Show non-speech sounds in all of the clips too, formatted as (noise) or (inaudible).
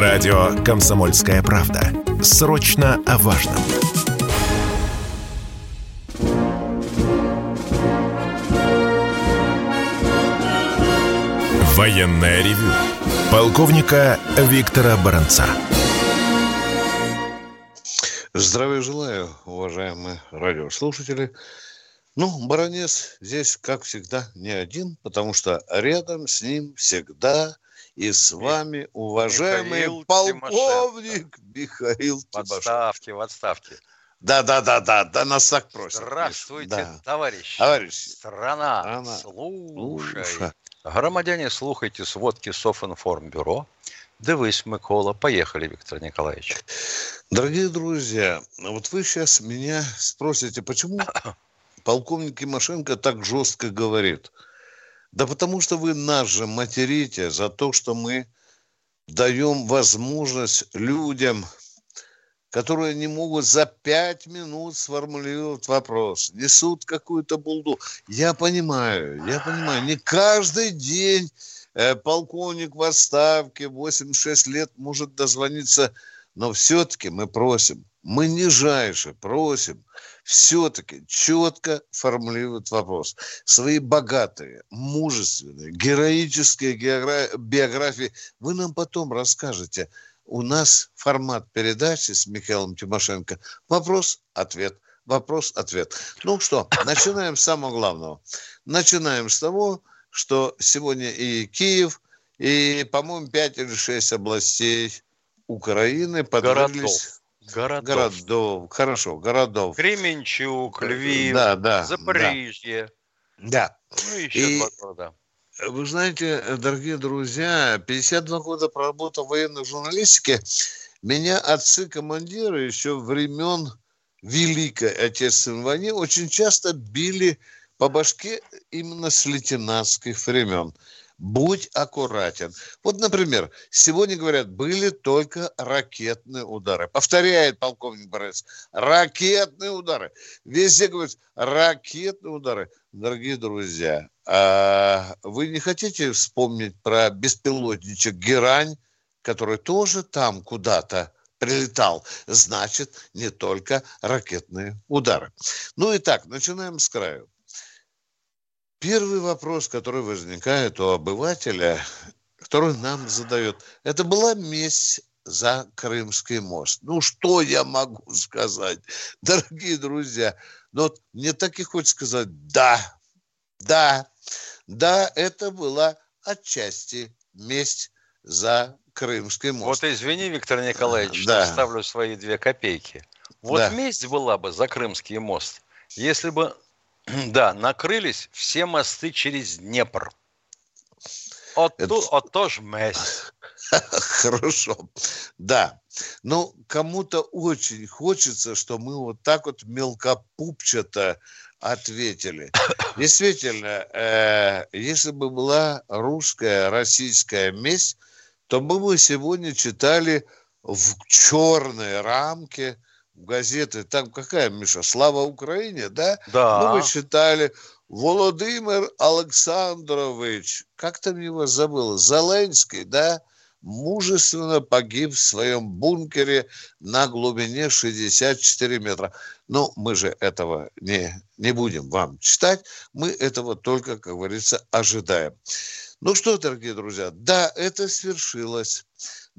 Радио «Комсомольская правда». Срочно о важном. Военное ревю. Полковника Виктора Баранца. Здравия желаю, уважаемые радиослушатели. Ну, Баранец здесь, как всегда, не один, потому что рядом с ним всегда и с вами, уважаемый Михаил полковник Тимошенко. Михаил В отставке, в отставке. Да, да, да, да, да, нас так просят. Здравствуйте, да. товарищи. Товарищи. Страна, Страна. слушай. Слушай. Громадяне, слухайте сводки Софинформбюро. Дивись, Микола. Поехали, Виктор Николаевич. Дорогие друзья, вот вы сейчас меня спросите, почему (coughs) полковник Тимошенко так жестко говорит? Да потому что вы нас же материте за то, что мы даем возможность людям, которые не могут за пять минут сформулировать вопрос, несут какую-то булду. Я понимаю, я понимаю, не каждый день э, полковник в отставке, 86 лет, может дозвониться, но все-таки мы просим, мы нижайше просим все-таки четко формулировать вопрос. Свои богатые, мужественные, героические биографии вы нам потом расскажете. У нас формат передачи с Михаилом Тимошенко. Вопрос-ответ. Вопрос-ответ. Ну что, начинаем с самого главного. Начинаем с того, что сегодня и Киев, и, по-моему, пять или шесть областей Украины подверглись... Городов. Хорошо, городов. Кременчук, Львив, Да, да. Запорожье. Да. Ну, еще И- два города. Вы знаете, дорогие друзья, 52 года проработал в военной журналистике. Меня отцы-командиры еще времен Великой Отечественной войны очень часто били по башке именно с лейтенантских времен. Будь аккуратен. Вот, например, сегодня говорят, были только ракетные удары. Повторяет полковник Борис, ракетные удары. Везде говорят, ракетные удары. Дорогие друзья, а вы не хотите вспомнить про беспилотничек «Герань», который тоже там куда-то прилетал? Значит, не только ракетные удары. Ну и так, начинаем с краю. Первый вопрос, который возникает у обывателя, который нам задает, это была месть за Крымский мост. Ну, что я могу сказать, (laughs) дорогие друзья? Но вот мне так и хочется сказать, да, да, да, это была отчасти месть за Крымский мост. Вот извини, Виктор Николаевич, Да. что вставлю свои две копейки. Вот Да. месть была бы за Крымский мост, если бы, (clears throat) да, накрылись все мосты через Днепр. Вот, Это- ту, вот тоже месть. (laughs) Хорошо. Да. Ну, кому-то очень хочется, что мы вот так вот мелкопупчато ответили. (coughs) Действительно, э, если бы была русская, российская месть, то мы бы сегодня читали в черной рамке газеты. Там какая, Миша, «Слава Украине», да? Да. Мы бы читали Володимир Александрович, как там его забыл, Зеленский, да, мужественно погиб в своем бункере на глубине 64 метра. Но мы же этого не, не будем вам читать, мы этого только, как говорится, ожидаем. Ну что, дорогие друзья, да, это свершилось.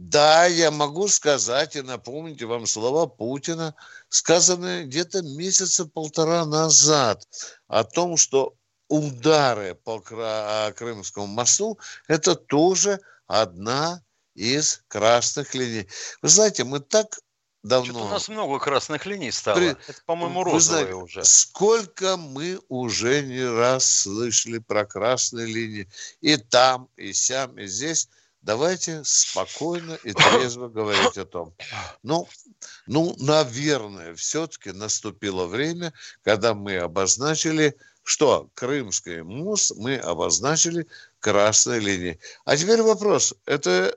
Да, я могу сказать и напомнить вам слова Путина, сказанные где-то месяца полтора назад, о том, что удары по Кра- Крымскому мосту – это тоже одна из красных линий. Вы знаете, мы так давно... Что-то у нас много красных линий стало. При- Это, по-моему, Вы розовые знаете, уже. Сколько мы уже не раз слышали про красные линии. И там, и сям, и здесь. Давайте спокойно и (coughs) трезво говорить о том. Ну, ну, наверное, все-таки наступило время, когда мы обозначили, что Крымский мост мы обозначили красной линией. А теперь вопрос. Это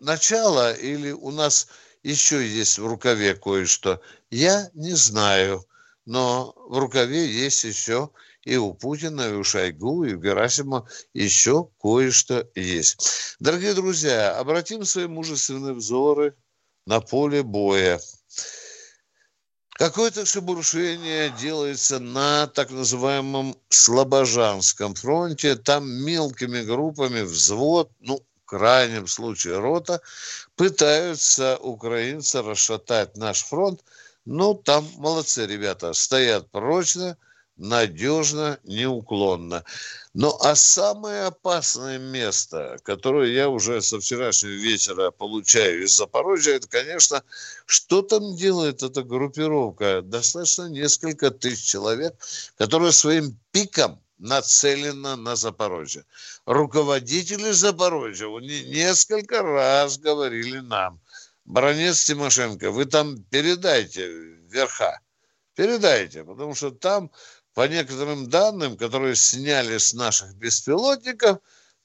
начало или у нас еще есть в рукаве кое-что? Я не знаю, но в рукаве есть еще и у Путина, и у Шойгу, и у Герасима еще кое-что есть. Дорогие друзья, обратим свои мужественные взоры на поле боя. Какое-то шебуршение делается на так называемом Слобожанском фронте. Там мелкими группами взвод, ну, в крайнем случае рота, пытаются украинцы расшатать наш фронт. Ну, там молодцы ребята, стоят прочно – надежно, неуклонно. Ну, а самое опасное место, которое я уже со вчерашнего вечера получаю из Запорожья, это, конечно, что там делает эта группировка? Достаточно несколько тысяч человек, которые своим пиком нацелена на Запорожье. Руководители Запорожья несколько раз говорили нам, Бронец Тимошенко, вы там передайте верха, передайте, потому что там по некоторым данным, которые сняли с наших беспилотников,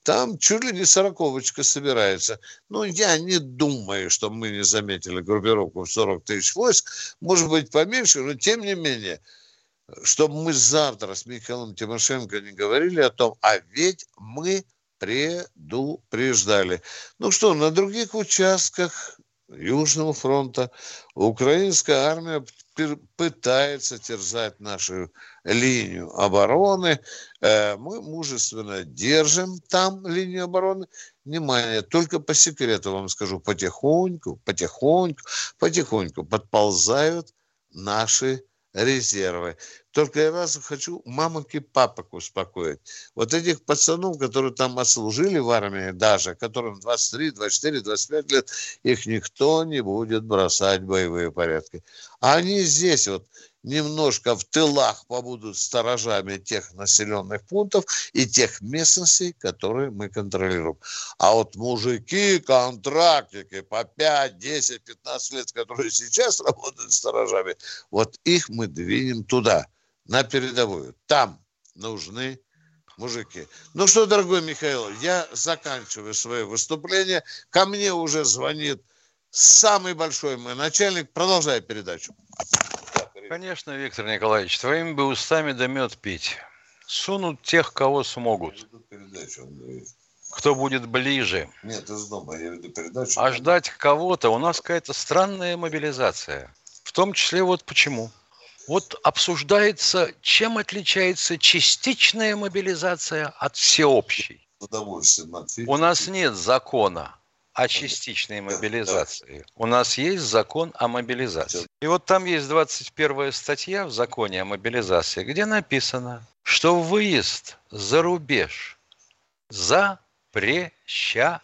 там чуть ли не сороковочка собирается. Ну, я не думаю, что мы не заметили группировку в 40 тысяч войск. Может быть, поменьше, но тем не менее, чтобы мы завтра с Михаилом Тимошенко не говорили о том, а ведь мы предупреждали. Ну что, на других участках Южного фронта украинская армия пытается терзать нашу линию обороны. Э, мы мужественно держим там линию обороны. Внимание, только по секрету вам скажу, потихоньку, потихоньку, потихоньку подползают наши резервы. Только я раз хочу мамок и папок успокоить. Вот этих пацанов, которые там отслужили в армии даже, которым 23, 24, 25 лет, их никто не будет бросать в боевые порядки. А они здесь вот немножко в тылах побудут сторожами тех населенных пунктов и тех местностей, которые мы контролируем. А вот мужики, контрактники по 5, 10, 15 лет, которые сейчас работают сторожами, вот их мы двинем туда, на передовую. Там нужны мужики. Ну что, дорогой Михаил, я заканчиваю свое выступление. Ко мне уже звонит самый большой мой начальник. Продолжай передачу. Конечно, Виктор Николаевич, твоими бы устами да мед пить. Сунут тех, кого смогут. Кто будет ближе. Нет, из дома, я веду передачу. А ждать кого-то, у нас какая-то странная мобилизация. В том числе вот почему. Вот обсуждается, чем отличается частичная мобилизация от всеобщей. У нас нет закона о частичной мобилизации. У нас есть закон о мобилизации. И вот там есть 21 статья в законе о мобилизации, где написано, что выезд за рубеж запрещается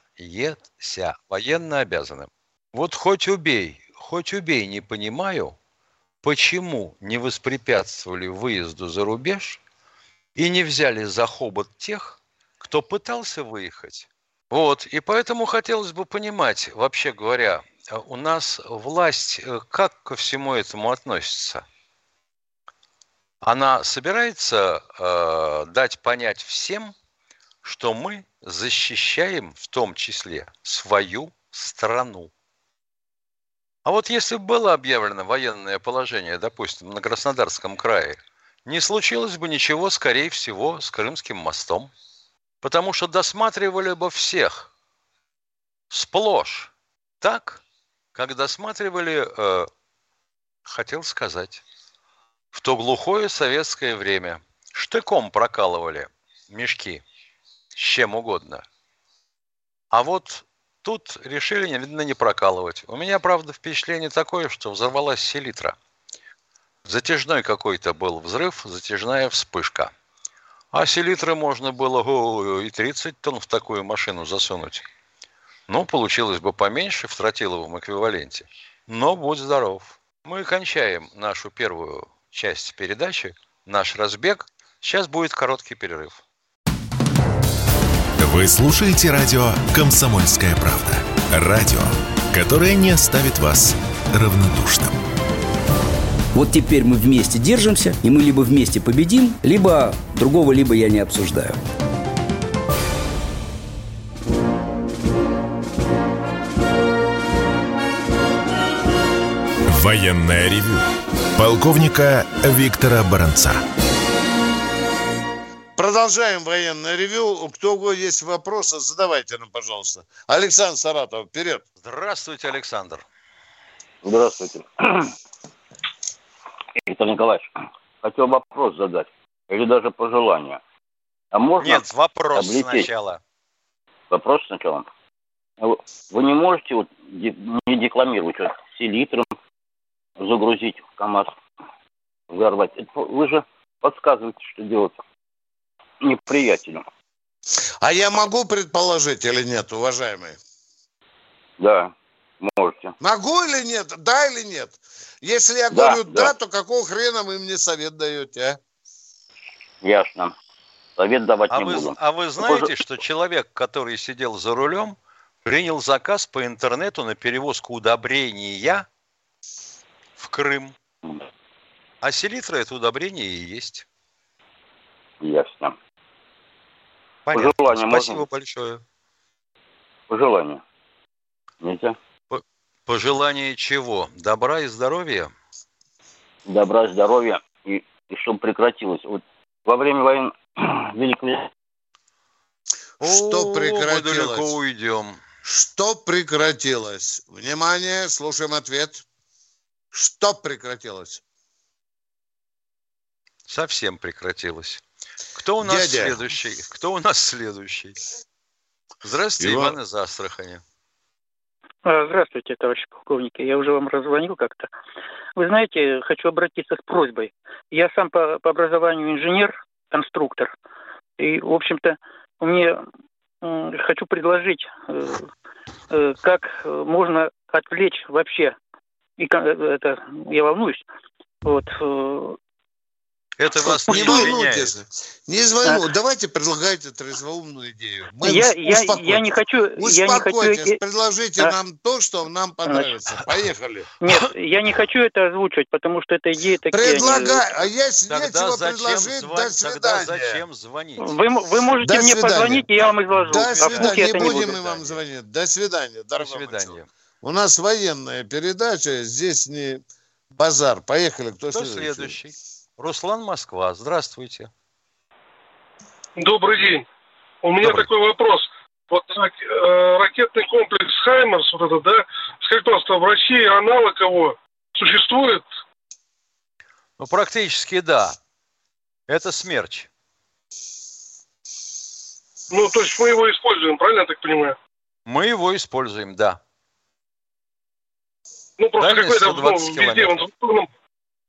военно обязанным. Вот хоть убей, хоть убей, не понимаю, почему не воспрепятствовали выезду за рубеж и не взяли за хобот тех, кто пытался выехать, вот, и поэтому хотелось бы понимать, вообще говоря, у нас власть э, как ко всему этому относится? Она собирается э, дать понять всем, что мы защищаем в том числе свою страну. А вот если бы было объявлено военное положение, допустим, на Краснодарском крае, не случилось бы ничего, скорее всего, с Крымским мостом – потому что досматривали бы всех сплошь так, как досматривали, э, хотел сказать, в то глухое советское время. Штыком прокалывали мешки с чем угодно. А вот тут решили, видно, не прокалывать. У меня, правда, впечатление такое, что взорвалась селитра. Затяжной какой-то был взрыв, затяжная вспышка – а селитры можно было и 30 тонн в такую машину засунуть. Ну, получилось бы поменьше в тротиловом эквиваленте. Но будь здоров. Мы кончаем нашу первую часть передачи, наш разбег. Сейчас будет короткий перерыв. Вы слушаете радио «Комсомольская правда». Радио, которое не оставит вас равнодушным. Вот теперь мы вместе держимся, и мы либо вместе победим, либо другого либо я не обсуждаю. Военная ревю. Полковника Виктора Баранца. Продолжаем военное ревю. Кто у кого есть вопросы, задавайте нам, пожалуйста. Александр Саратов, вперед. Здравствуйте, Александр. Здравствуйте. Виктор Николаевич, хотел вопрос задать, или даже пожелание. А можно Нет, вопрос облететь? сначала. Вопрос сначала. Вы вы не можете вот не декламировать, вот селитром загрузить в КАМАЗ, взорвать. Вы же подсказываете, что делать неприятелю. А я могу предположить или нет, уважаемый? Да, можете. Могу или нет? Да или нет? Если я Да, говорю да, да. то какого хрена вы мне совет даете, а? Ясно. Совет давать А не вы, буду. а вы знаете, пожа- что человек, который сидел за рулем, принял заказ по интернету на перевозку удобрения в Крым. А селитра это удобрение и есть. Ясно. Понятно. Пожелания Спасибо можно? большое. Пожелание. Нельзя? Пожелание чего? Добра и здоровья? добра, здоровья и, и чтобы прекратилось. Вот во время войны (clears throat) Великой Что О, Мы далеко прекратилось? уйдем. Что прекратилось? Внимание, слушаем ответ. Что прекратилось? Совсем прекратилось. Кто у нас Дядя. следующий? Кто у нас следующий? Здравствуйте, Иван. Иван из Астрахани. А, Здравствуйте, товарищ полковник. Я уже вам раззвонил как-то. Вы знаете, хочу обратиться с просьбой. Я сам по, по образованию инженер, конструктор. И, в общем-то, мне м, хочу предложить, э, э, как э, можно отвлечь вообще, и э, это я волнуюсь, вот, э, Это вас не Не волнуйтесь. Не звоню. Давайте предлагайте трезвоумную идею. Мы я, я, я успокойтесь. не хочу, я не хочу, Успокойтесь, предложите а? нам то, что нам понравится. Поехали. нет, я не хочу это озвучивать, потому что это идеи такие. они- Предлагай, а есть Тогда нечего предложить. звон- До Тогда свидания. зачем звонить? Вы, вы можете До мне свидания. позвонить, и я вам изложу. До А свидания. Не не будем буду. мы вам звонить. До свидания, До дорогой свидания. У нас военная передача, здесь не базар. Поехали. Кто, Кто следующий? следующий? Руслан Москва. Здравствуйте. Добрый день. У меня Добрый. такой вопрос. Вот э, ракетный комплекс Хаймерс, вот этот, да, скажите, пожалуйста, в России аналог его существует? Ну, практически да. Это смерч. Ну, то есть мы его используем, правильно я так понимаю? Мы его используем, да. Ну, просто какой-то, 120 ну, везде, километров.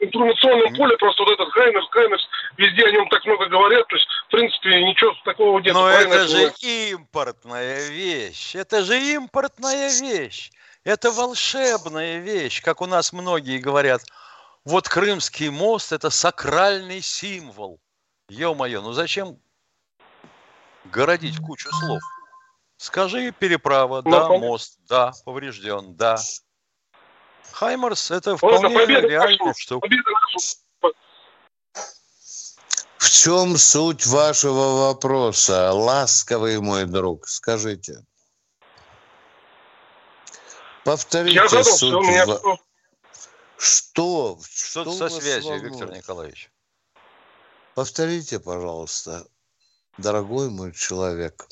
Информационном, поле просто вот этот Хаймерс, Хаймерс, везде о нем так много говорят, то есть, в принципе, ничего такого нет. Но это же импортная вещь. Это же импортная вещь. Это волшебная вещь, как у нас многие говорят. Вот Крымский мост – это сакральный символ. Ё-моё, ну зачем городить кучу слов? Скажи переправа, Ну, да, мост, да, поврежден, да. Хаймерс – это Вот это вполне победа реальная штука. В чем суть вашего вопроса, ласковый мой друг? Скажите. Повторите Я задался, суть. у меня ва- Что? Что-то Что со связью, волнует? Виктор Николаевич. Повторите, пожалуйста, дорогой мой человек.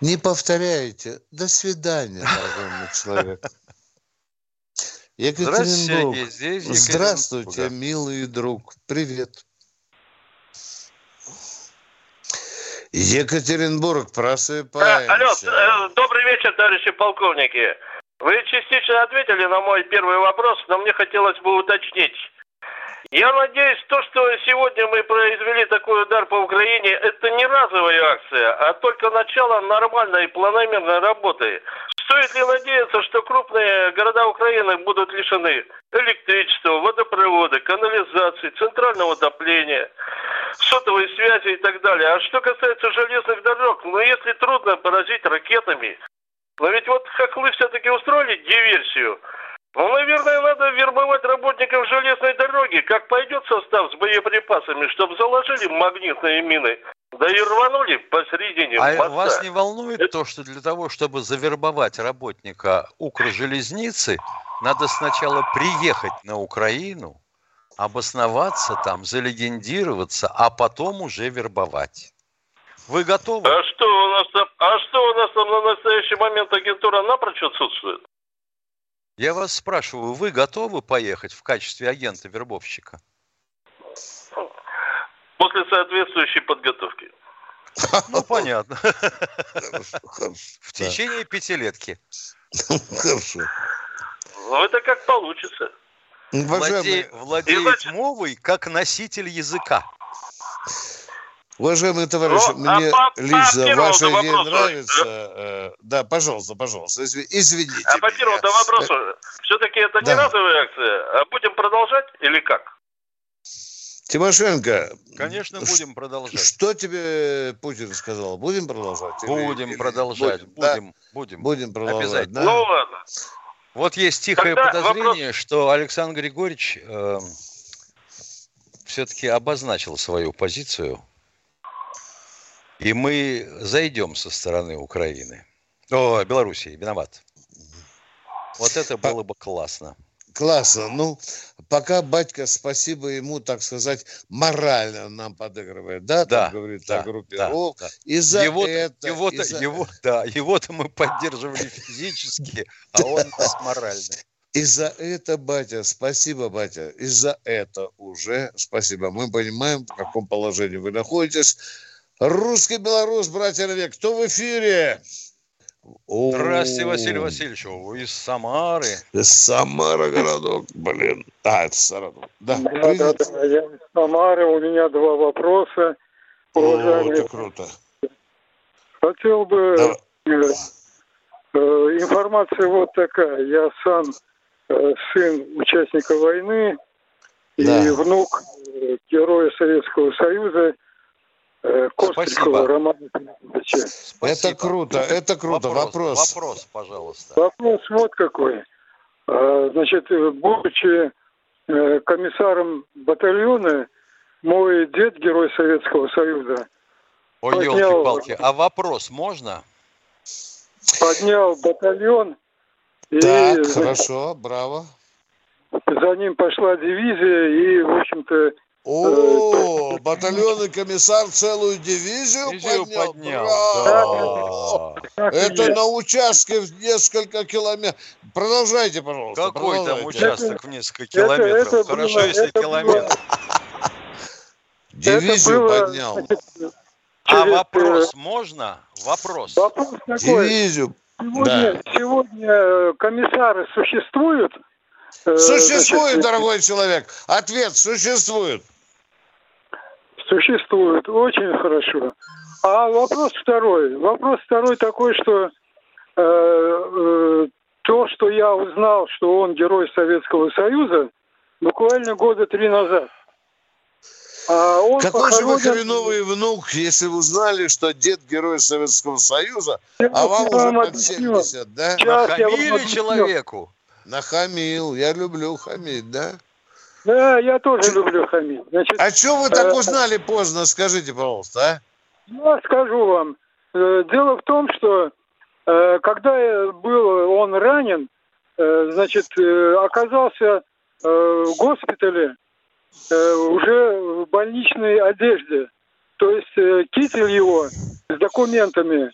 Не повторяйте. До свидания, дорогой мой человек. Екатеринбург. Здесь Екатеринбург, Здравствуйте, милый друг. Привет. Екатеринбург, просыпаемся. Алло, э, добрый вечер, товарищи полковники. Вы частично ответили на мой первый вопрос, но мне хотелось бы уточнить. Я надеюсь, то, что сегодня мы произвели такой удар по Украине, это не разовая акция, а только начало нормальной и планомерной работы. Стоит ли надеяться, что крупные города Украины будут лишены электричества, водопровода, канализации, центрального отопления, сотовой связи и так далее? А что касается железных дорог, ну если трудно поразить ракетами, но ведь вот хохлы все-таки устроили диверсию. Ну, наверное, надо вербовать работников железной дороги. Как пойдет состав с боеприпасами, чтобы заложили магнитные мины, да и рванули посередине А моста. вас не волнует то, что для того, чтобы завербовать работника Укржелезницы, надо сначала приехать на Украину, обосноваться там, залегендироваться, а потом уже вербовать. Вы готовы? А что у нас там, а что у нас там на настоящий момент агентура напрочь отсутствует? Я вас спрашиваю, вы готовы поехать в качестве агента-вербовщика? После соответствующей подготовки. (laughs) Ну, понятно. В течение пятилетки. Хорошо. Ну, это как получится. Владе- Владеет значит- мовой как носитель языка. уважаемые товарищи, Ну, а мне по- по лично ваша идея вопросу, нравится. э, Да, пожалуйста, пожалуйста, изви- извините А по первому вопросу, все-таки это не Да. разовая акция, а будем продолжать или как? Тимошенко, Конечно, будем продолжать. Что тебе Путин сказал? Будем продолжать? Будем или- продолжать. Будем, да? Будем, будем. Будем продолжать, Обязательно. да? Ну ладно. Вот есть тихое Тогда подозрение, что Александр Григорьевич все-таки обозначил свою позицию, и мы зайдем со стороны Украины. О, Белоруссии, виноват. Вот это было бы классно. Классно. Ну, пока батька, спасибо ему, так сказать, морально нам подыгрывает, да? Да, Там говорит да, о группировке. да, да. И за его, это... его-то, и за- его, да, его-то мы поддерживали физически, (laughs) а он нас морально. И за это, батя, спасибо, батя, и за это уже спасибо. Мы понимаем, в каком положении вы находитесь. Русский белорус, братья Ровек, кто в эфире? О, Здравствуйте, Василий Васильевич, вы из Самары. Самара городок, блин. А, это Саратов. Да, Да, да, да, я из Самары, у меня два вопроса. О, Уважаемый, это круто. хотел бы Давай. э, э, информация вот такая. Я сам э, сын участника войны и Да. внук э, героя Советского Союза Кострикова Спасибо. Романа. Это круто, это круто. Вопрос. Вопрос, пожалуйста. Вопрос вот какой. А, Значит, э, будучи э, комиссаром батальона, мой дед, герой Советского Союза, Ой, Поднял. елки-палки. А вопрос можно? поднял батальон, и Так, значит, хорошо, браво. за ним пошла дивизия, и, в общем-то, О, батальонный комиссар целую дивизию, Дивизию поднял. поднял, и Это на участке в несколько километров. Продолжайте, пожалуйста. Какой там продолжайте. участок в несколько это километров? было- Хорошо, если это километр. Дивизию это было, поднял. значит, А вопрос можно? Вопрос. э, Вопрос такой. Дивизию. Сегодня, сегодня э, комиссары существуют? Э, Существует, значит, дорогой человек. Ответ существует. Существует, очень хорошо. А вопрос второй. Вопрос второй такой, что э, э, то, что я узнал, что он герой Советского Союза, буквально года три назад. А он Какой же вы похоронен- хреновый внук, если вы узнали, что дед герой Советского Союза, Я а вам вам уже под объясню. 70, да? Сейчас Нахамили человеку. Нахамил. Я люблю хамить, да? Да, я тоже люблю хамить. Значит, А что вы так Э, узнали поздно, скажите, пожалуйста, а? Я скажу вам. Э, Дело в том, что э, когда был он ранен, значит, оказался в госпитале уже в больничной одежде. То есть китель его с документами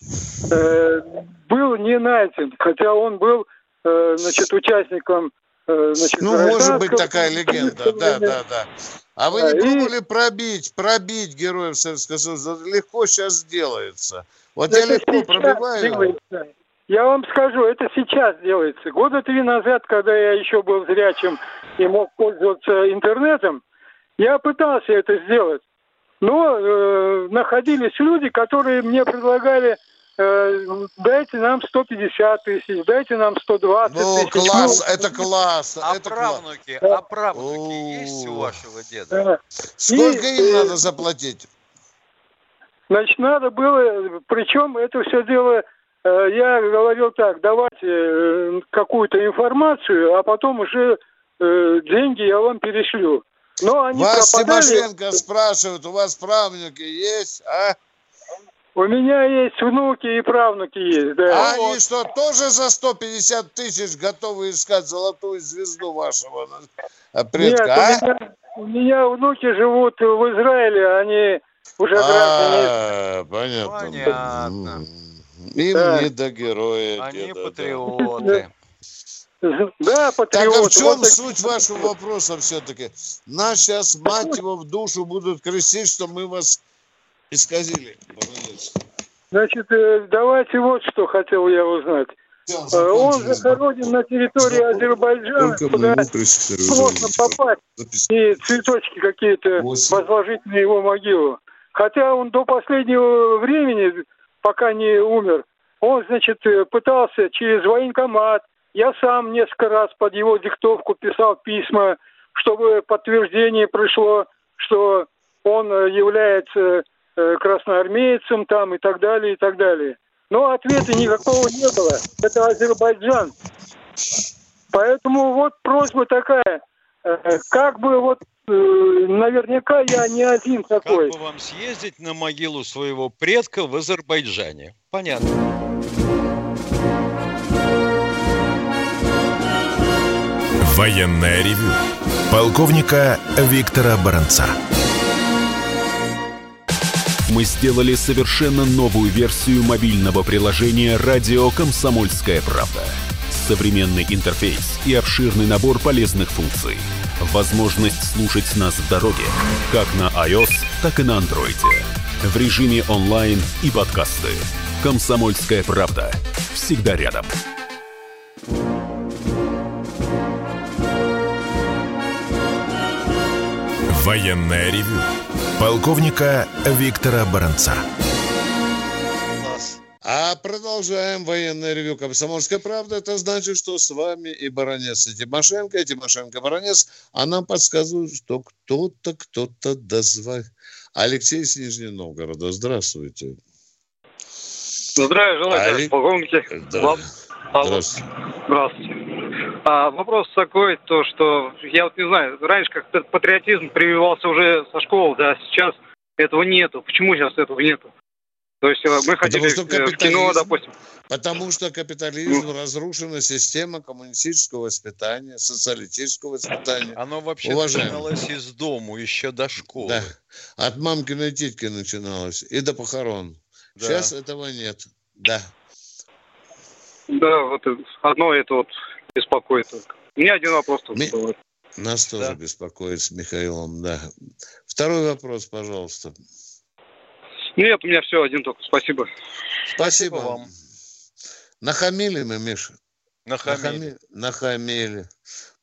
был не найден, хотя он был, значит, участником значит, Ну, может быть такая легенда, да, да, да. А вы не пробовали пробить, пробить героев Советского Союза? Легко сейчас делается. Вот я легко пробиваю. Я вам скажу, это сейчас делается. Года три назад, когда я еще был зрячим и мог пользоваться интернетом, я пытался это сделать. Но э, находились люди, которые мне предлагали, э, дайте нам 150 тысяч, дайте нам 120 Ну, тысяч. класс, Ну, это класс, А это класс. правнуки, Да. а правнуки есть у вашего деда? да. Сколько И, им э, надо заплатить? Значит, надо было, причем это все дело, э, я говорил так, давайте э, какую-то информацию, а потом уже э, деньги я вам перешлю. Но они Вас пропадали. Тимошенко спрашивают, у вас правнуки есть, а? У меня есть внуки и правнуки есть, да. А они что, тоже за 150 тысяч готовы искать золотую звезду вашего э, Нет, предка, у а? меня, у меня внуки живут в Израиле, они уже граждане. А, понятно. Понятно. Им Да. не до героя. Они деда, да. патриоты. Да, Так а в чем Вот так- суть вашего вопроса все-таки? Нас сейчас, мать его, в душу будут крестить, что мы вас исказили. Значит, э, давайте вот что хотел я узнать. Э, Он захоронен на территории Азербайджана, куда сложно попасть и цветочки какие-то возложить на его могилу. Хотя он до последнего времени, пока не умер, он, значит, э, пытался через военкомат. Я сам несколько раз под его диктовку писал письма, чтобы подтверждение пришло, что он является э, красноармейцем там и так далее, и так далее. Но ответа никакого не было. Это Азербайджан. Поэтому вот просьба такая. э, Как бы вот э, наверняка я не один Как такой. бы вам съездить на могилу своего предка в Азербайджане? Понятно. Военное ревю полковника Виктора Баранца. Мы сделали совершенно новую версию мобильного приложения «Радио Комсомольская правда». Современный интерфейс и обширный набор полезных функций. Возможность слушать нас в дороге, как на iOS, так и на Android. В режиме онлайн и подкасты. «Комсомольская правда». Всегда рядом. Военное ревю полковника Виктора Баранца. А продолжаем военное ревю «Комсомольская правда». Это значит, что с вами и баронец, и Тимошенко, и Тимошенко баронец. А нам подсказывают, что кто-то, кто-то дозвал. Алексей из Нижнего Новгорода. Здравствуйте. Здравия желаю, Али- полковники. Да. Здравствуйте. Здравствуйте. А, вопрос такой, то что я вот не знаю, раньше как-то патриотизм прививался уже со школы, да, сейчас этого нету. Почему сейчас этого нету? То есть э, мы ходили что э, в кино, капитализм. допустим. Потому что капитализм разрушена система коммунистического воспитания, социалистического воспитания. Оно вообще Уважаемый. начиналось из дому, еще до школы. Да. От мамкиной титьки начиналось и до похорон. Да. Сейчас этого нет. Да. Да, вот э, одно это вот беспокоит. только. У меня один вопрос только Ми-. Нас тоже Да. беспокоит с Михаилом, да. Второй вопрос, пожалуйста. Нет, у меня все, один только. Спасибо. Спасибо, вам. Нахамили мы, Миша. Нахамили. Нахами- Нахамили.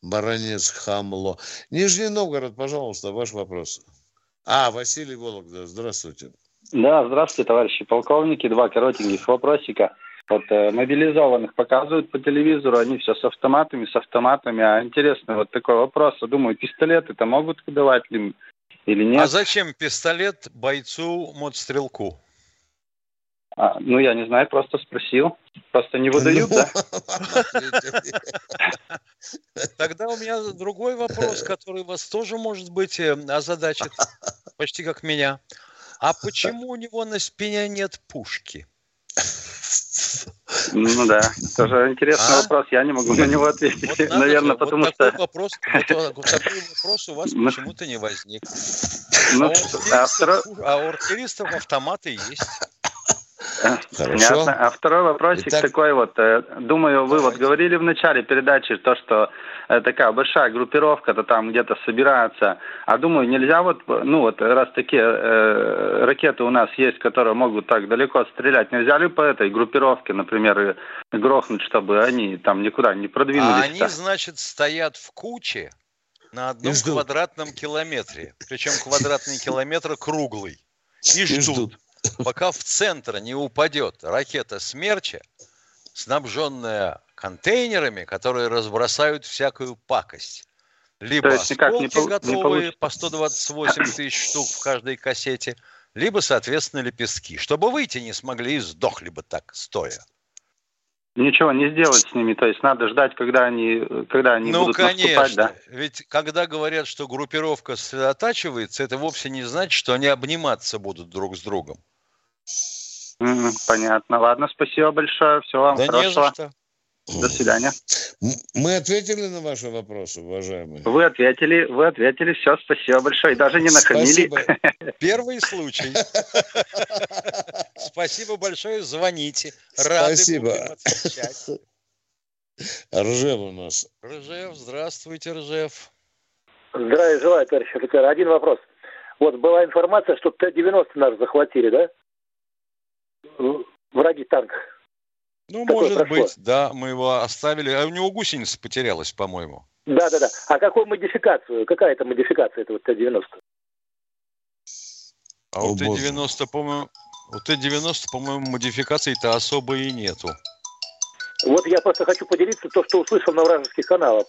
Баронец Хамло. Нижний Новгород, пожалуйста, ваш вопрос. А, Василий Вологда, здравствуйте. Да, здравствуйте, товарищи полковники. Два коротеньких вопросика. Вот э, мобилизованных показывают по телевизору, они все с автоматами, с автоматами. А интересно, вот такой вопрос. Я Думаю, пистолеты-то могут выдавать ли или нет? А зачем пистолет бойцу мотострелку? А, ну, я не знаю, просто спросил. Просто не выдают, Ну, да? Тогда у меня другой вопрос, который вас тоже, может быть, э, озадачит, почти как меня. А почему у него на спине нет пушки? Ну да, тоже интересный А? вопрос. Я не могу на него Вот ответить. надо Наверное, же, потому вот что... такой вопрос, (laughs) вот, вот такой вопрос у вас Ну. почему-то не возник. Ну, а, у артиллеристов, а у артиллеристов автоматы есть. Хорошо. Понятно. А второй вопросик Итак- такой вот. э, Думаю, вы вот Давайте. говорили в начале передачи то, что э, такая большая группировка-то там где-то собирается. А думаю, нельзя вот, ну вот, раз такие э, ракеты у нас есть, которые могут так далеко стрелять, нельзя ли по этой группировке, например, грохнуть, чтобы они там никуда не А продвинулись? они, значит, стоят в куче на одном квадратном километре. Причем квадратный километр круглый. И ждут. (laughs) пока в центр не упадет ракета «Смерча», снабженная контейнерами, которые разбросают всякую пакость. Либо То есть не осколки не готовые получится? по 128 тысяч штук в каждой кассете, либо, соответственно, лепестки, чтобы выйти не смогли и сдохли бы так, стоя. Ничего не сделать с ними, то есть надо ждать, когда они, когда они ну, будут конечно. наступать, да? Ведь когда говорят, что группировка сосредотачивается, это вовсе не значит, что они обниматься будут друг с другом. Понятно. Ладно, спасибо большое. Всего вам да хорошего. До свидания. Мы ответили на ваши вопросы, уважаемые? Вы ответили, вы ответили, все, спасибо большое. даже не нахамили. (laughs) Первый случай. Спасибо большое, звоните. Рады Спасибо. Ржев у нас. Ржев, здравствуйте, Ржев. Здравия желаю, товарищ офицер. Один вопрос. Вот была информация, что Т-90 нас захватили, да? Враги танк. Ну, может прошло? быть, да, мы его оставили. А у него гусеница потерялась, по-моему. Да, да, да. А какую модификацию? Какая это модификация этого Т-90? А у Т-90, по-моему, у Т-90, по-моему, модификаций-то особо и нету. Вот я просто хочу поделиться то, что услышал на вражеских каналах.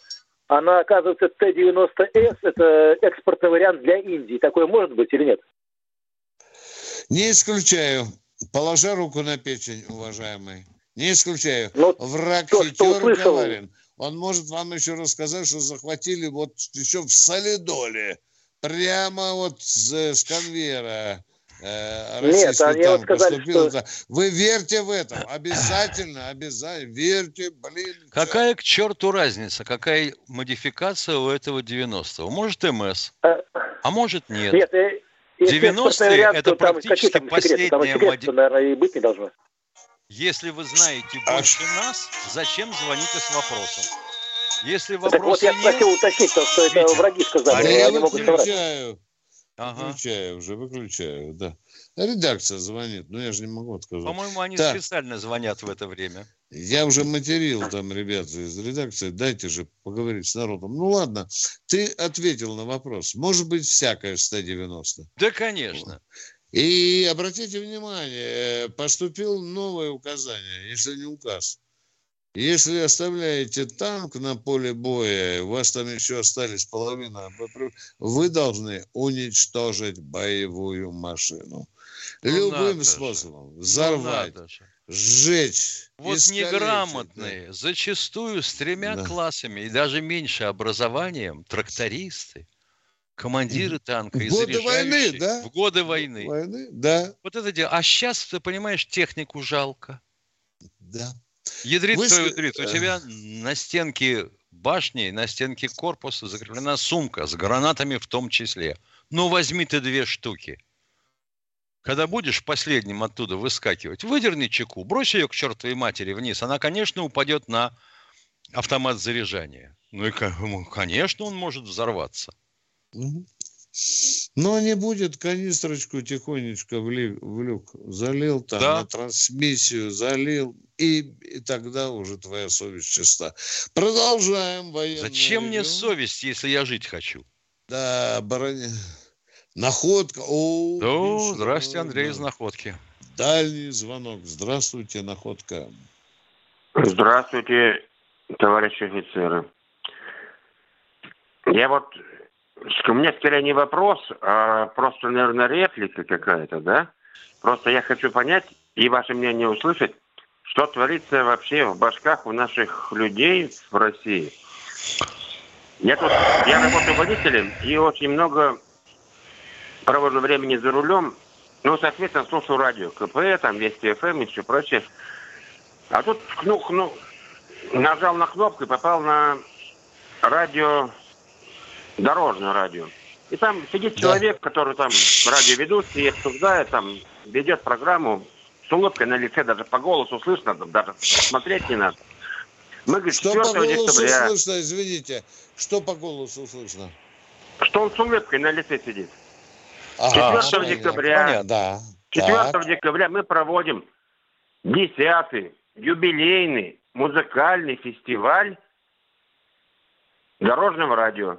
Она, оказывается, Т-90С, это экспортный вариант для Индии. Такое может быть или нет? Не исключаю. Положа руку на печень, уважаемый. Не исключаю. Но ну, Враг то, хитер коварен. Он может вам еще рассказать, что захватили вот еще в Солидоле. Прямо вот с, с конвейера. Э, Нет, они вот сказали, поступил. что... Вы верьте в это. Обязательно, обязательно. Верьте, блин. Какая к черту разница? Какая модификация у этого 90-го? Может МС, а, а может нет. Нет, 90-е э, это практически последняя модификация. наверное, и быть не должно. Если вы знаете больше а... нас, зачем звоните с вопросом? Если вопрос так вот я нет... уточнить, что, что это враги сказали, а я они могут соврать. Ага. Выключаю уже, выключаю, да. Редакция звонит, но я же не могу отказать. По-моему, они так. специально звонят в это время. Я уже материл там ребят из редакции, дайте же поговорить с народом. Ну ладно, ты ответил на вопрос. Может быть всякое в 190? Да, конечно. И обратите внимание, поступил новое указание, если не указ. Если оставляете танк на поле боя, у вас там еще остались половина, вы должны уничтожить боевую машину. Ну, Любым способом. Же. Взорвать, ну, сжечь. Вот неграмотные да. зачастую с тремя да. классами и даже меньше образованием трактористы командиры танка и годы войны, да? В годы войны. Войны, да. Вот это дело. А сейчас, ты понимаешь, технику жалко. Да. Ядрит Вы... твой ядрит. У тебя на стенке башни, на стенке корпуса закреплена сумка с гранатами в том числе. Ну, возьми ты две штуки. Когда будешь последним оттуда выскакивать, выдерни чеку, брось ее к чертовой матери вниз. Она, конечно, упадет на автомат заряжания. Ну и, конечно, он может взорваться. Но не будет канистрочку тихонечко в, ли, в люк. Залил там да. на трансмиссию, залил, и, и тогда уже твоя совесть чиста. Продолжаем военную. Зачем мне совесть, если я жить хочу? Да, броня. Находка. О, ну, здравствуйте, Андрей из Находки. Дальний звонок. Здравствуйте, Находка. Здравствуйте, товарищи офицеры. Я вот у меня скорее не вопрос, а просто, наверное, реплика какая-то, да? Просто я хочу понять и ваше мнение услышать, что творится вообще в башках у наших людей в России. Я тут, я работаю водителем и очень много провожу времени за рулем. Ну, соответственно, слушаю радио, КП, там, Вести ФМ и все прочее. А тут ну, ну, нажал на кнопку и попал на радио дорожное радио. И там сидит человек, да. который там радио ведут и обсуждает, там ведет программу с улыбкой на лице, даже по голосу слышно, даже смотреть не надо. Мы говорим, что по голосу декабря. слышно, извините, что по голосу слышно? Что он с улыбкой на лице сидит. Ага, 4 декабря, понятно, да. 4 так. декабря мы проводим 10 юбилейный музыкальный фестиваль дорожного радио.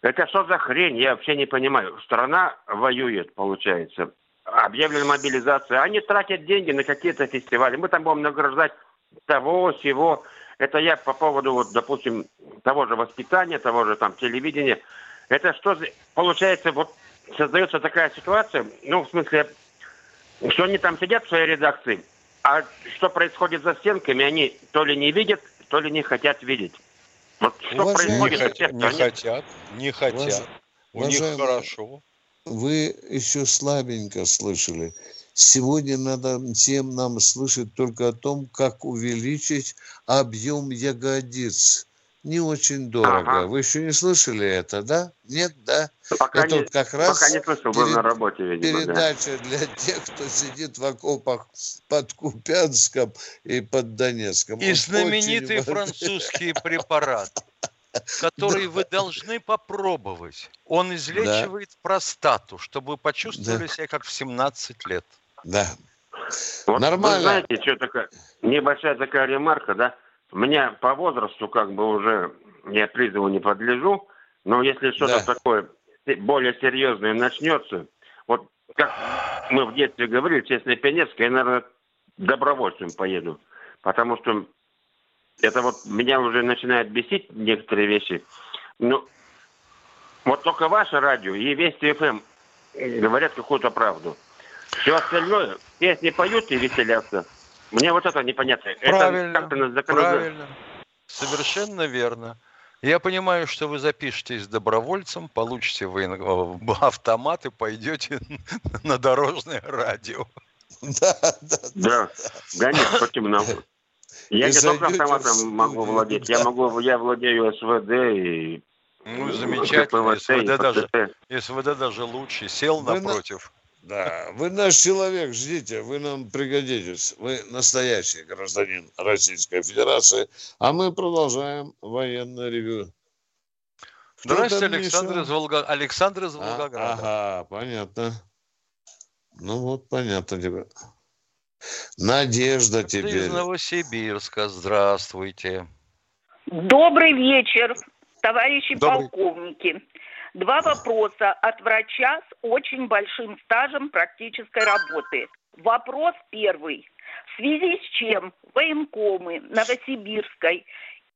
Это что за хрень? Я вообще не понимаю. Страна воюет, получается. Объявлена мобилизация. Они тратят деньги на какие-то фестивали. Мы там будем награждать того, всего. Это я по поводу, вот, допустим, того же воспитания, того же там телевидения. Это что за... Получается, вот создается такая ситуация, ну, в смысле, что они там сидят в своей редакции, а что происходит за стенками, они то ли не видят, то ли не хотят видеть. Вот что Уважаемые, происходит? Не, хот- не хотят, не хотят. У них хорошо. Вы еще слабенько слышали. Сегодня надо всем нам слышать только о том, как увеличить объем ягодиц. Не очень дорого. Ага. Вы еще не слышали это, да? Нет, да? Пока это не, вот как раз пока не слышал, был перед- на работе, видимо, да. передача для (laughs) тех, кто сидит в окопах под Купянском и под Донецком. И Он знаменитый очень французский (laughs) препарат, который вы должны попробовать. Он излечивает простату, чтобы вы почувствовали Да. себя как в 17 лет. Да. Вот Нормально. Вы знаете, что такое, небольшая такая ремарка, да? Меня по возрасту как бы уже я призыву не подлежу, но если что-то Да. такое более серьезное начнется, вот как мы в детстве говорили, честно Пионерская, я, наверное, добровольцем поеду. Потому что это вот меня уже начинает бесить некоторые вещи. Ну, вот только ваше радио и Вести ФМ говорят какую-то правду. Все остальное, песни поют и веселятся. Мне вот это непонятно. Правильно, Это как-то на закон- правильно. Совершенно верно. Я понимаю, что вы запишетесь добровольцем, получите воен- э, автомат и пойдете (laughs) на дорожное радио. Да, да, Да, да нет, почему нам? Я не только автоматом могу владеть, я могу, я владею СВД и Ну, замечательно. СВД даже. СВД даже лучше. Сел Вы на- напротив. Да, вы наш человек, ждите, вы нам пригодитесь. Вы настоящий гражданин Российской Федерации, а мы продолжаем военное ревю. Здравствуйте, Александр из, Волга... Александр из А, Волгограда. Ага, понятно. Ну вот, понятно теперь. Надежда Ты из теперь. Новосибирска. Здравствуйте. Добрый вечер, товарищи Добрый. полковники. Два вопроса от врача с очень большим стажем практической работы. Вопрос первый. В связи с чем военкомы Новосибирской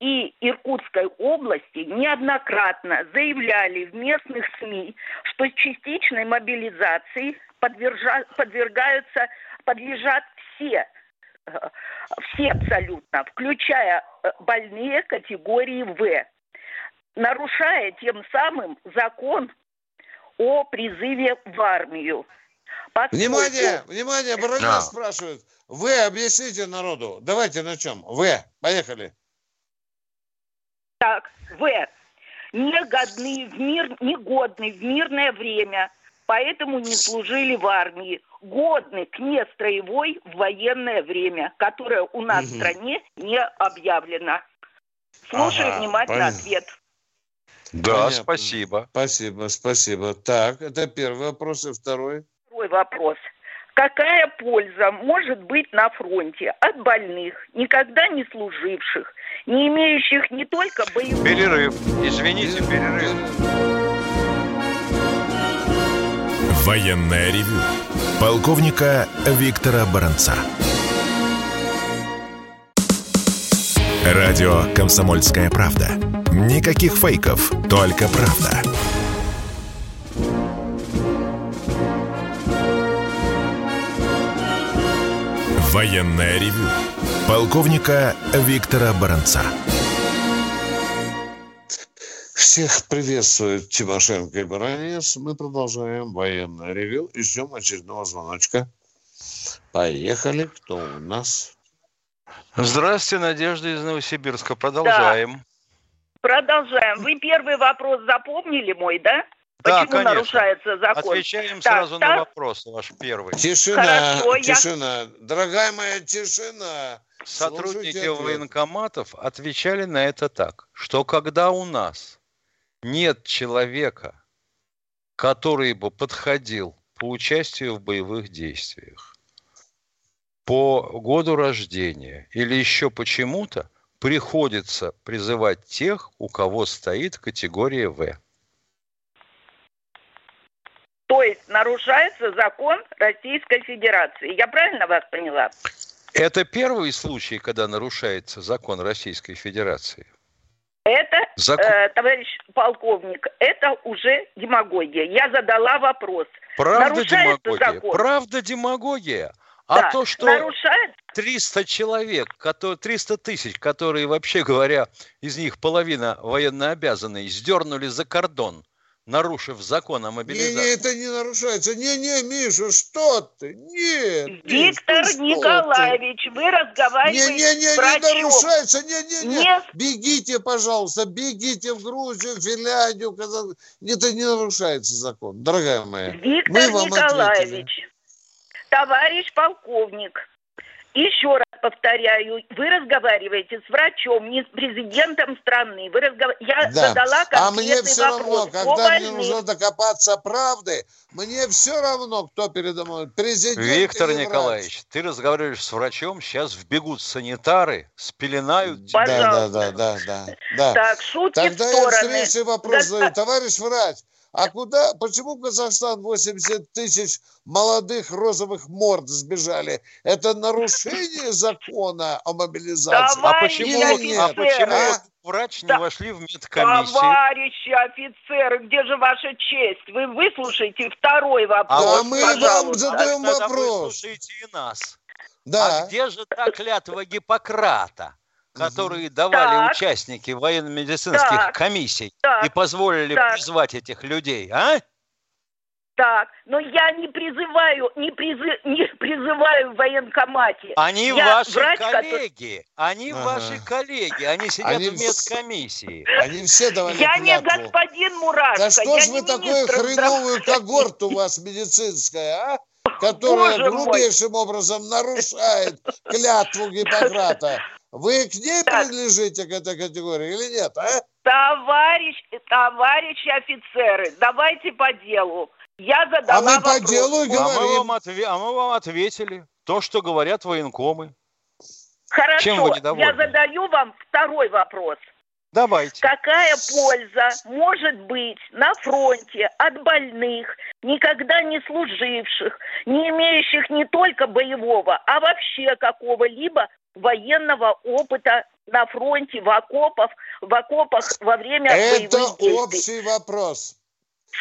и Иркутской области неоднократно заявляли в местных СМИ, что частичной мобилизации подвержа- подвергаются, подлежат все э, все абсолютно, включая э, больные категории В, нарушая тем самым закон о призыве в армию. Поскольку- Внимание, (clears throat) внимание, Борода Да. спрашивает. Вы объясните народу. Давайте начнем. Вы, поехали. Так, В. Негодны в мир, негодны в мирное время, поэтому не служили в армии. Годны к нестроевой в военное время, которое у нас в Мгм. стране не объявлено. Слушаю Ага, внимательно понятно. ответ. Да, Понятно. спасибо. Спасибо, спасибо. Так, это первый вопрос. И второй. Второй вопрос. Какая польза может быть на фронте от больных, никогда не служивших, не имеющих не только боевых... Перерыв. Извините, перерыв. Военное ревю полковника Виктора Баранца. Радио «Комсомольская правда». Никаких фейков, только правда. Военное ревю полковника Виктора Баранца. Всех приветствует Тимошенко и Баранец. Мы продолжаем военное ревю и ждем очередного звоночка. Поехали. Кто у нас? Здравствуйте, Надежда из Новосибирска. Продолжаем. Продолжаем. Вы первый вопрос запомнили мой, да? Да, Почему конечно. нарушается закон? Отвечаем Так, сразу на так, вопрос ваш первый. Тишина, Хорошо, я- тишина. Дорогая моя, тишина. Сотрудники Слушайте ответ. военкоматов отвечали на это так, что когда у нас нет человека, который бы подходил по участию в боевых действиях, по году рождения или еще почему-то, приходится призывать тех, у кого стоит категория В. То есть нарушается закон Российской Федерации. Я правильно вас поняла? Это первый случай, когда нарушается закон Российской Федерации. Это, Закон- э, товарищ полковник, это уже демагогия. Я задала вопрос. Правда Нарушается демагогия? закон? Правда демагогия? А Да, то, что нарушает 300 человек, которые, 300 тысяч, которые, вообще говоря, из них половина военнообязанные, сдернули за кордон нарушив закон о Не, мобилизации. не, это не нарушается. Не, не, Миша, что ты? Нет. Виктор ты? Николаевич, вы разговариваете Не, не, не, не нарушается. Не, не, не. Не- Бегите, пожалуйста, бегите в Грузию, Финляндию, Казахстан. Это не нарушается закон, дорогая моя. Виктор Мы вам Николаевич, ответили. Товарищ полковник, еще раз повторяю, вы разговариваете с врачом, не с президентом страны. Вы разгов... Я Да. задала А мне конкретный все вопрос равно, когда мне нужно докопаться правды, мне все равно, кто передо мной, президент Виктор или врач. Николаевич, ты разговариваешь с врачом, сейчас вбегут санитары, спеленают тебя. Да, да, да, да, да, да. Так, шутки Тогда в я стороны. встречный вопрос Гос- задаю. Товарищ врач, а куда, почему в Казахстан 80 тысяч молодых розовых морд сбежали? Это нарушение закона о мобилизации? А почему, Или а почему А? врач не вошли в медкомиссию? Товарищи офицеры, где же ваша честь? Вы выслушайте второй вопрос, А вот мы вам пожалуйста. задаем Тогда вопрос. выслушайте и нас. Да. А где же та клятва Гиппократа, которые давали Так. участники военно-медицинских Так. комиссий Так. и позволили Так. призвать этих людей, а? Так, но я не призываю, не, призы- не (laughs) призываю в военкомате. Они Я ваши врач, который- коллеги, они Ага. ваши коллеги, они сидят Они в медкомиссии. Они все давали Я не клятву. господин Мурашко, Да что я ж не вы такую хреновую когорту у вас медицинская, а? (laughs) Которая Боже мой. грубейшим образом нарушает клятву Гиппократа. Вы к ней принадлежите к этой категории или нет, а? Товарищ, товарищи офицеры, давайте по делу. Я задала А мы по вопрос. делу и А мы, говорим. вам отве- а мы вам ответили то, что говорят военкомы. Хорошо, Чем вы недовольны? я задаю вам второй вопрос. Давайте. Какая польза может быть на фронте от больных, никогда не служивших, не имеющих не только боевого, а вообще какого-либо военного опыта на фронте, в окопах, в окопах во время Это боевых действий? общий вопрос.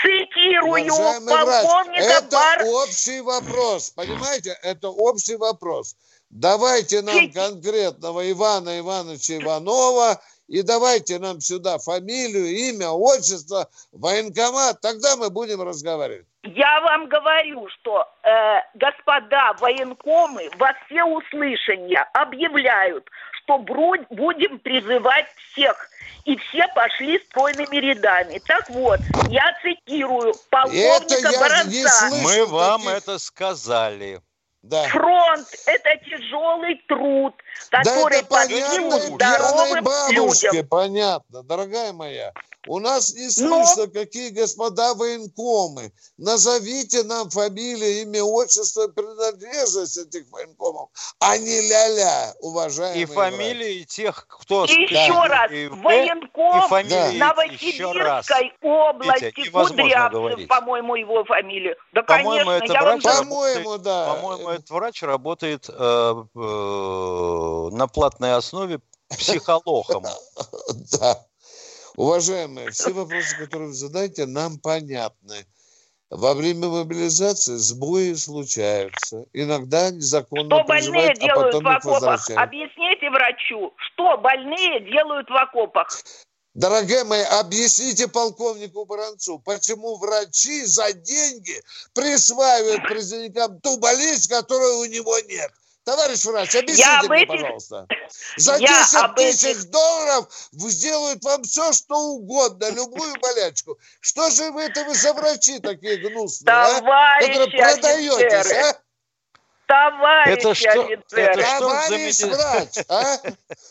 Цитирую Уважаемый врач, полковника это Бар... общий вопрос, понимаете? Это общий вопрос. Давайте нам конкретного Ивана Ивановича Иванова и давайте нам сюда фамилию, имя, отчество, военкомат, тогда мы будем разговаривать. Я вам говорю, что э, господа военкомы во все услышания объявляют, что будем призывать всех. И все пошли стройными рядами. Так вот, я цитирую полковника я не Боронца. слышу. Мы вам таких- это сказали. Да. Фронт – это тяжелый труд, который да понятно здоровым бабушке, людям. понятно, дорогая моя. У нас не слышно, какие господа военкомы. Назовите нам фамилии, имя, отчество, принадлежность этих военкомов, а не ля-ля, уважаемые И фамилии тех, кто... И еще раз, и военком и фамилии еще раз. Новосибирской области, Витя, Кудрявцев, по-моему, его фамилия. Да, По-моему, конечно, это я вам. По-моему, да. По-моему, этот врач работает э, э, на платной основе психологом. (laughs) Да. Уважаемые, все вопросы, которые вы задаете, нам понятны. Во время мобилизации сбои случаются. Иногда незаконно Что больные а делают потом в окопах? Объясните врачу, что больные делают в окопах? Дорогие мои, объясните полковнику Баранцу, почему врачи за деньги присваивают призывникам ту болезнь, которой у него нет. Товарищ врач, объясните Я мне, этих- пожалуйста. (laughs) За Я 10 об тысяч этих- долларов сделают вам все, что угодно, любую болячку. Что же вы это вы за врачи такие гнусные, а? Товарищи Которые продаетесь, офицеры, а? Товарищи Это что- офицеры, это что за Товарищ меди- врач, а?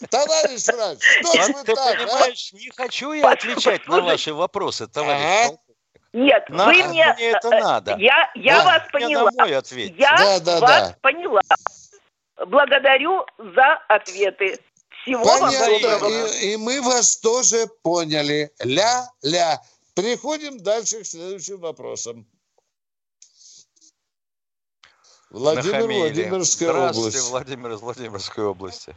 Товарищ врач, что ж вы ты так, а? понимаешь, не хочу я отвечать на ваши вопросы, товарищ. Ага. нет, На- вы мне... мне это э, надо. Я, я Да. вас Мне поняла. на мой ответь. Я Да, да, вас да. поняла. Благодарю за ответы. Всего вам Понятно, доброго. и, и мы вас тоже поняли. Ля-ля. Переходим дальше к следующим вопросам. Владимир, Нахамили. Владимирская Здравствуйте, область. Владимир из Владимирской области.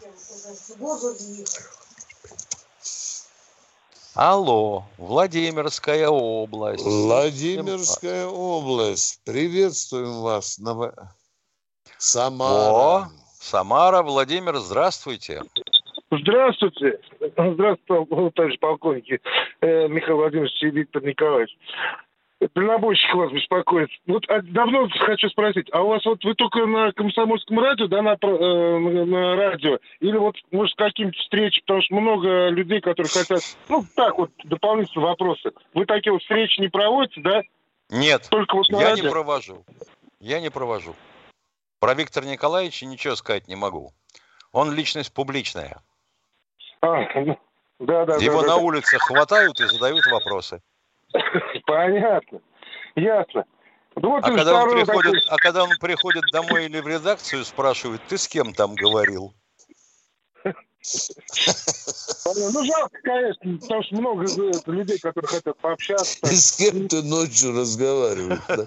Алло, Владимирская область. Владимирская область. Приветствуем вас. Ново- Самара. О, Самара, Владимир, здравствуйте. Здравствуйте. Здравствуйте, товарищ полковники. Э, Михаил Владимирович и Виктор Николаевич. Дальнобойщик вас беспокоит. Вот а, давно хочу спросить, а у вас вот вы только на комсомольском радио, да, на, э, на, на радио, или вот, может, какие-нибудь встречи, потому что много людей, которые хотят, ну, так вот, дополнительные вопросы. Вы такие вот встречи не проводите, да? Нет, Только вот на я радио? не провожу. Я не провожу. Про Виктора Николаевича ничего сказать не могу. Он личность публичная. А, ну, да, да, Его да, на да. улице хватают и задают вопросы. (laughs) Понятно. Ясно. Ну, вот А когда, он приходит, такой- а когда он приходит домой или в редакцию, спрашивают, ты с кем там говорил? Ну, жалко, конечно, потому что много э, людей, которые хотят пообщаться. И с кем ты ночью разговариваешь? да?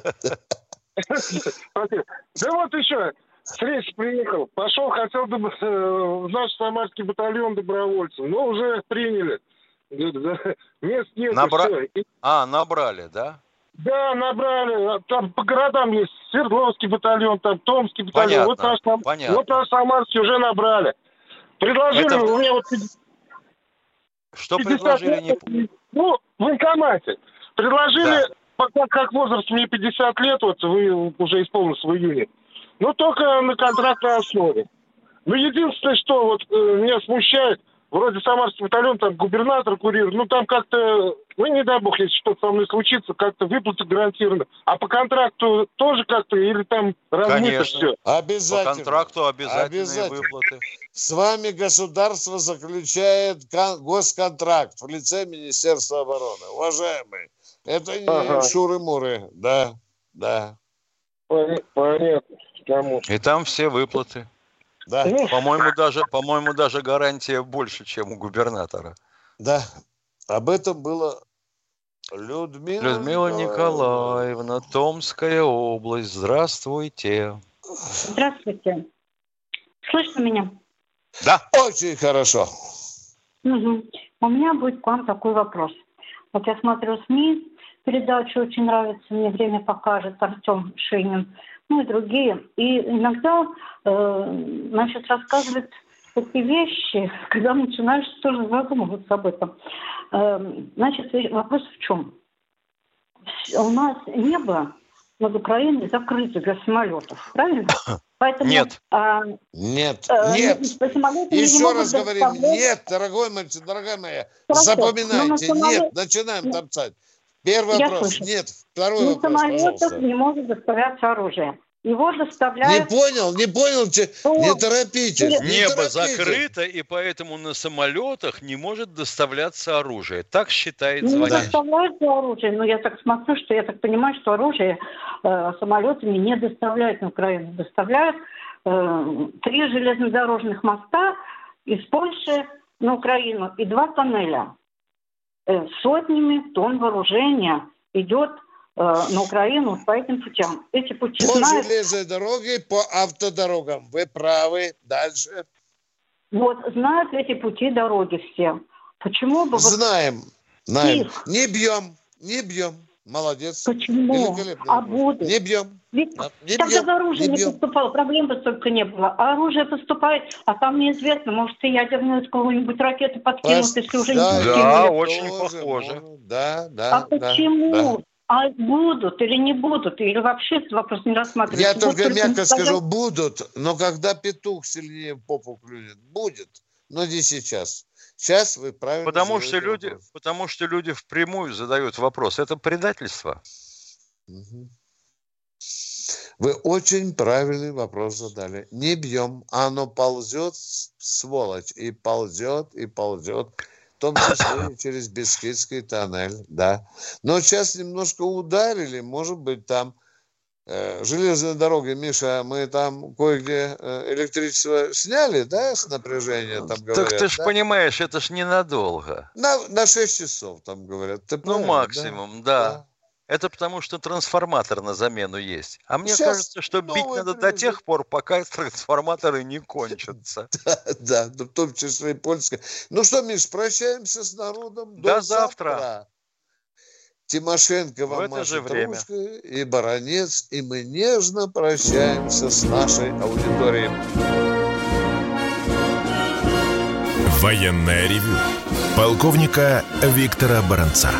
Вот еще, с рейса приехал, пошел, хотел (laughs) в наш самарский батальон добровольцев, но уже приняли. Да, Мест нет, Набра-. И- А, набрали, да? Да, набрали. А Там по городам есть Свердловский батальон, там Томский батальон. Вот Понятно, наш, Сам- понятно. вот наш Самарский уже набрали. Предложили, Это- у меня вот Что 50 предложили, не... Ну, в военкомате. Предложили, пока как возраст мне 50 лет, вот вы уже исполнилось в июне. Ну, только на контрактной основе. Ну, единственное, что вот э, меня смущает, вроде Самарский батальон, там губернатор курирует, ну, там как-то, ну, не дай бог, если что-то со мной случится, как-то выплаты гарантированы. А по контракту тоже как-то, или там размыто Конечно. все? Обязательно. По контракту обязательные Обязательно. выплаты. С вами государство заключает кон- госконтракт в лице Министерства обороны. Уважаемые, это не Ага. шуры-муры. Да, да. Пон- Понятно. И там все выплаты. Да. По-моему, даже, по-моему, даже гарантия больше, чем у губернатора. Да. Об этом было Людмила, Людмила Николаевна, Томская область. Здравствуйте. Здравствуйте. Слышно меня? Да. Очень хорошо. Мгм. У меня будет к вам такой вопрос. Вот я смотрю СМИ, передачу очень нравится, мне время покажет Артем Шинин, ну и другие. И иногда, э, значит, рассказывают такие вещи, (laughs) когда начинаешь тоже задумываться об этом. Э, значит, вопрос в чем? У нас небо над Украиной закрыто для самолетов, правильно? (coughs) Поэтому, Нет. а, Нет, э, нет. не Еще могут раз говорим, нет, дорогой мальчик, дорогая моя. Хорошо, Запоминайте, самолет- нет, начинаем топцать. Первый Я вопрос, слышу. нет. Второй на вопрос, самолетах пожалуйста. не может доставляться оружие. Его Не доставляют... понял, не понял, че- не торопитесь. не Небо торопитесь. закрыто, и поэтому на самолетах не может доставляться оружие. Так считает Не звонящий. доставляется оружие, но я так смотрю, что я так понимаю, что оружие э, самолетами не доставляют на Украину. Доставляют э, три железнодорожных моста из Польши на Украину и два тоннеля. Э, сотнями тонн вооружения идет э, на Украину по этим путям. Эти пути По знают железной дороге, по автодорогам. Вы правы. Дальше. Вот знают эти пути дороги все. Почему бы... вот Знаем. Знаем. их- Не бьем, не бьем. Молодец. Почему? А будут? Не бьем. Ведь А, не тогда бьем, оружие не не, поступало, проблем бы столько не было. А оружие поступает, а там неизвестно, может, и ядерную какую-нибудь ракету подкинут, если уже не Да, подкинули. Да, очень тоже похоже. Да, да, А да, почему? да. А будут или не будут? Или вообще этот вопрос не рассматривается? Я Вот только мягко сказать- скажу, будут, но когда петух сильнее в попу клюнет, будет, но не сейчас. Сейчас вы правильно Потому что, люди, вопрос. потому что люди впрямую задают вопрос. Это предательство. Мгм. Вы очень правильный вопрос задали. Не бьем, а оно ползет, сволочь, и ползет, и ползет. В том числе и через Бескидский тоннель, да. Но сейчас немножко ударили, может быть, там э, железные дороги, Миша, мы там кое-где э, электричество сняли, да, с напряжения, там говорят, так ты ж да? понимаешь, это ж ненадолго. На, на 6 часов, там говорят. Ты Ну, правильно, да? максимум, да. Это потому, что трансформатор на замену есть. А мне Щас кажется, что бить надо до тех пор, пока (laughs) трансформаторы не кончатся. (laughs) Да, да, в том числе и польская. Ну что, Миш, прощаемся с народом. До завтра. Тимошенко вам машет ручкой, и Баранец, и мы нежно прощаемся с нашей аудиторией. Военное ревю полковника Виктора Баранца.